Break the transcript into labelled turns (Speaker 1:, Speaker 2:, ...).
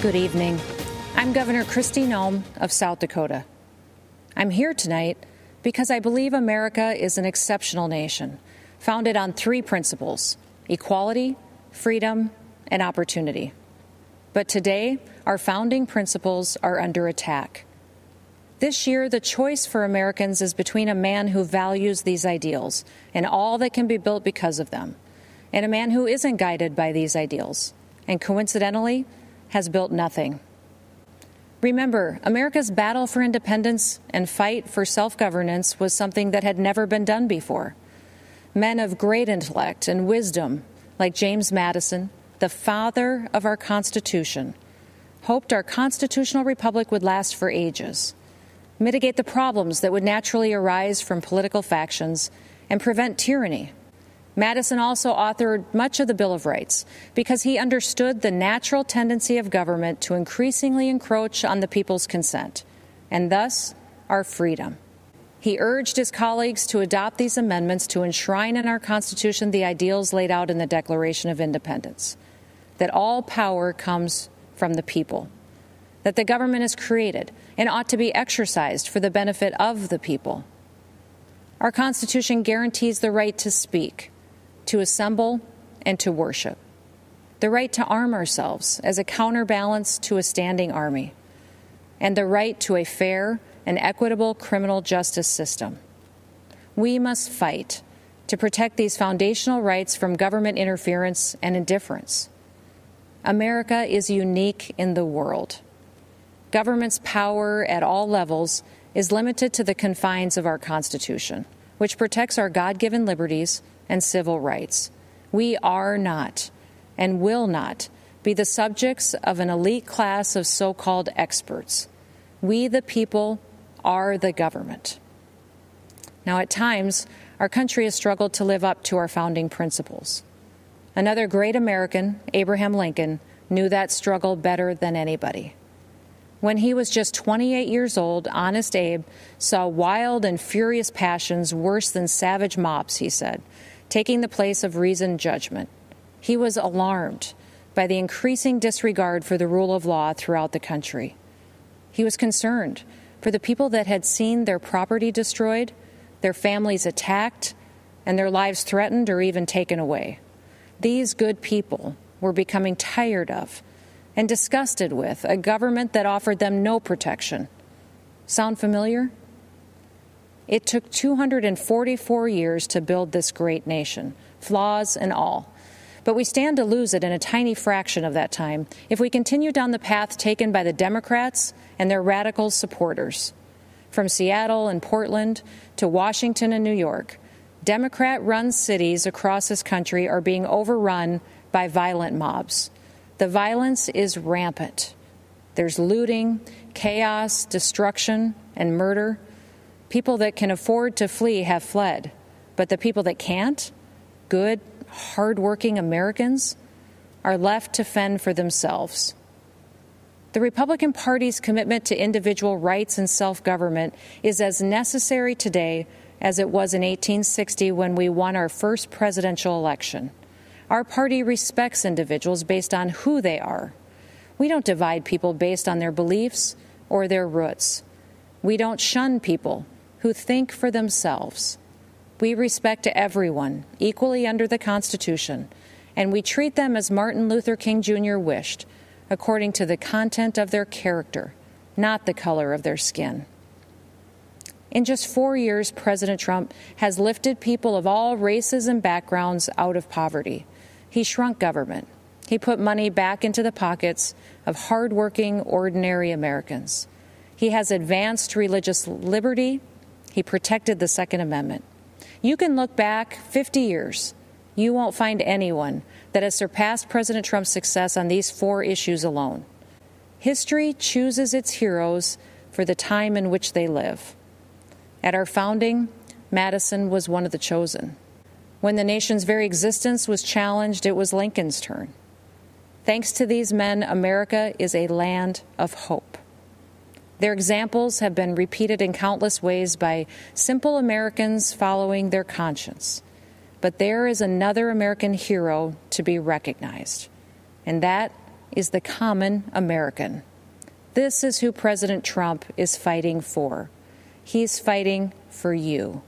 Speaker 1: Good evening. I'm Governor Kristi Noem of South Dakota. I'm here tonight because I believe America is an exceptional nation, founded on three principles equality, freedom, and opportunity. But today, our founding principles are under attack. This year, the choice for Americans is between a man who values these ideals and all that can be built because of them, and a man who isn't guided by these ideals, and coincidentally, has built nothing. Remember, America's battle for independence and fight for self governance was something that had never been done before. Men of great intellect and wisdom, like James Madison, the father of our Constitution, hoped our constitutional republic would last for ages, mitigate the problems that would naturally arise from political factions, and prevent tyranny Madison also authored much of the Bill of Rights because he understood the natural tendency of government to increasingly encroach on the people's consent, and thus our freedom. He urged his colleagues to adopt these amendments to enshrine in our Constitution the ideals laid out in the Declaration of Independence that all power comes from the people, that the government is created and ought to be exercised for the benefit of the people. Our Constitution guarantees the right to speak to assemble, and to worship. The right to arm ourselves as a counterbalance to a standing army. And the right to a fair and equitable criminal justice system. We must fight to protect these foundational rights from government interference and indifference. America is unique in the world. Government's power at all levels is limited to the confines of our Constitution, which protects our God given liberties and civil rights. We are not and will not be the subjects of an elite class of so called experts. We, the people, are the government. Now, at times, our country has struggled to live up to our founding principles. Another great American, Abraham Lincoln, knew that struggle better than anybody. When he was just 28 years old, Honest Abe saw wild and furious passions worse than savage mobs, he said, taking the place of reasoned judgment. He was alarmed by the increasing disregard for the rule of law throughout the country. He was concerned for the people that had seen their property destroyed, their families attacked, and their lives threatened or even taken away. These good people were becoming tired of and disgusted with a government that offered them no protection. Sound familiar? It took 244 years to build this great nation, flaws and all. But we stand to lose it in a tiny fraction of that time if we continue down the path taken by the Democrats and their radical supporters. From Seattle and Portland to Washington and New York, Democrat run cities across this country are being overrun by violent mobs. The violence is rampant. There's looting, chaos, destruction, and murder. People that can afford to flee have fled, but the people that can't, good, hardworking Americans, are left to fend for themselves. The Republican Party's commitment to individual rights and self government is as necessary today as it was in 1860 when we won our first presidential election. Our party respects individuals based on who they are. We don't divide people based on their beliefs or their roots. We don't shun people who think for themselves. We respect everyone equally under the Constitution, and we treat them as Martin Luther King Jr. wished, according to the content of their character, not the color of their skin. In just four years, President Trump has lifted people of all races and backgrounds out of poverty. He shrunk government. He put money back into the pockets of hardworking, ordinary Americans. He has advanced religious liberty he protected the Second Amendment. You can look back 50 years. You won't find anyone that has surpassed President Trump's success on these four issues alone. History chooses its heroes for the time in which they live. At our founding, Madison was one of the chosen. When the nation's very existence was challenged, it was Lincoln's turn. Thanks to these men, America is a land of hope. Their examples have been repeated in countless ways by simple Americans following their conscience. But there is another American hero to be recognized, and that is the common American. This is who President Trump is fighting for. He's fighting for you.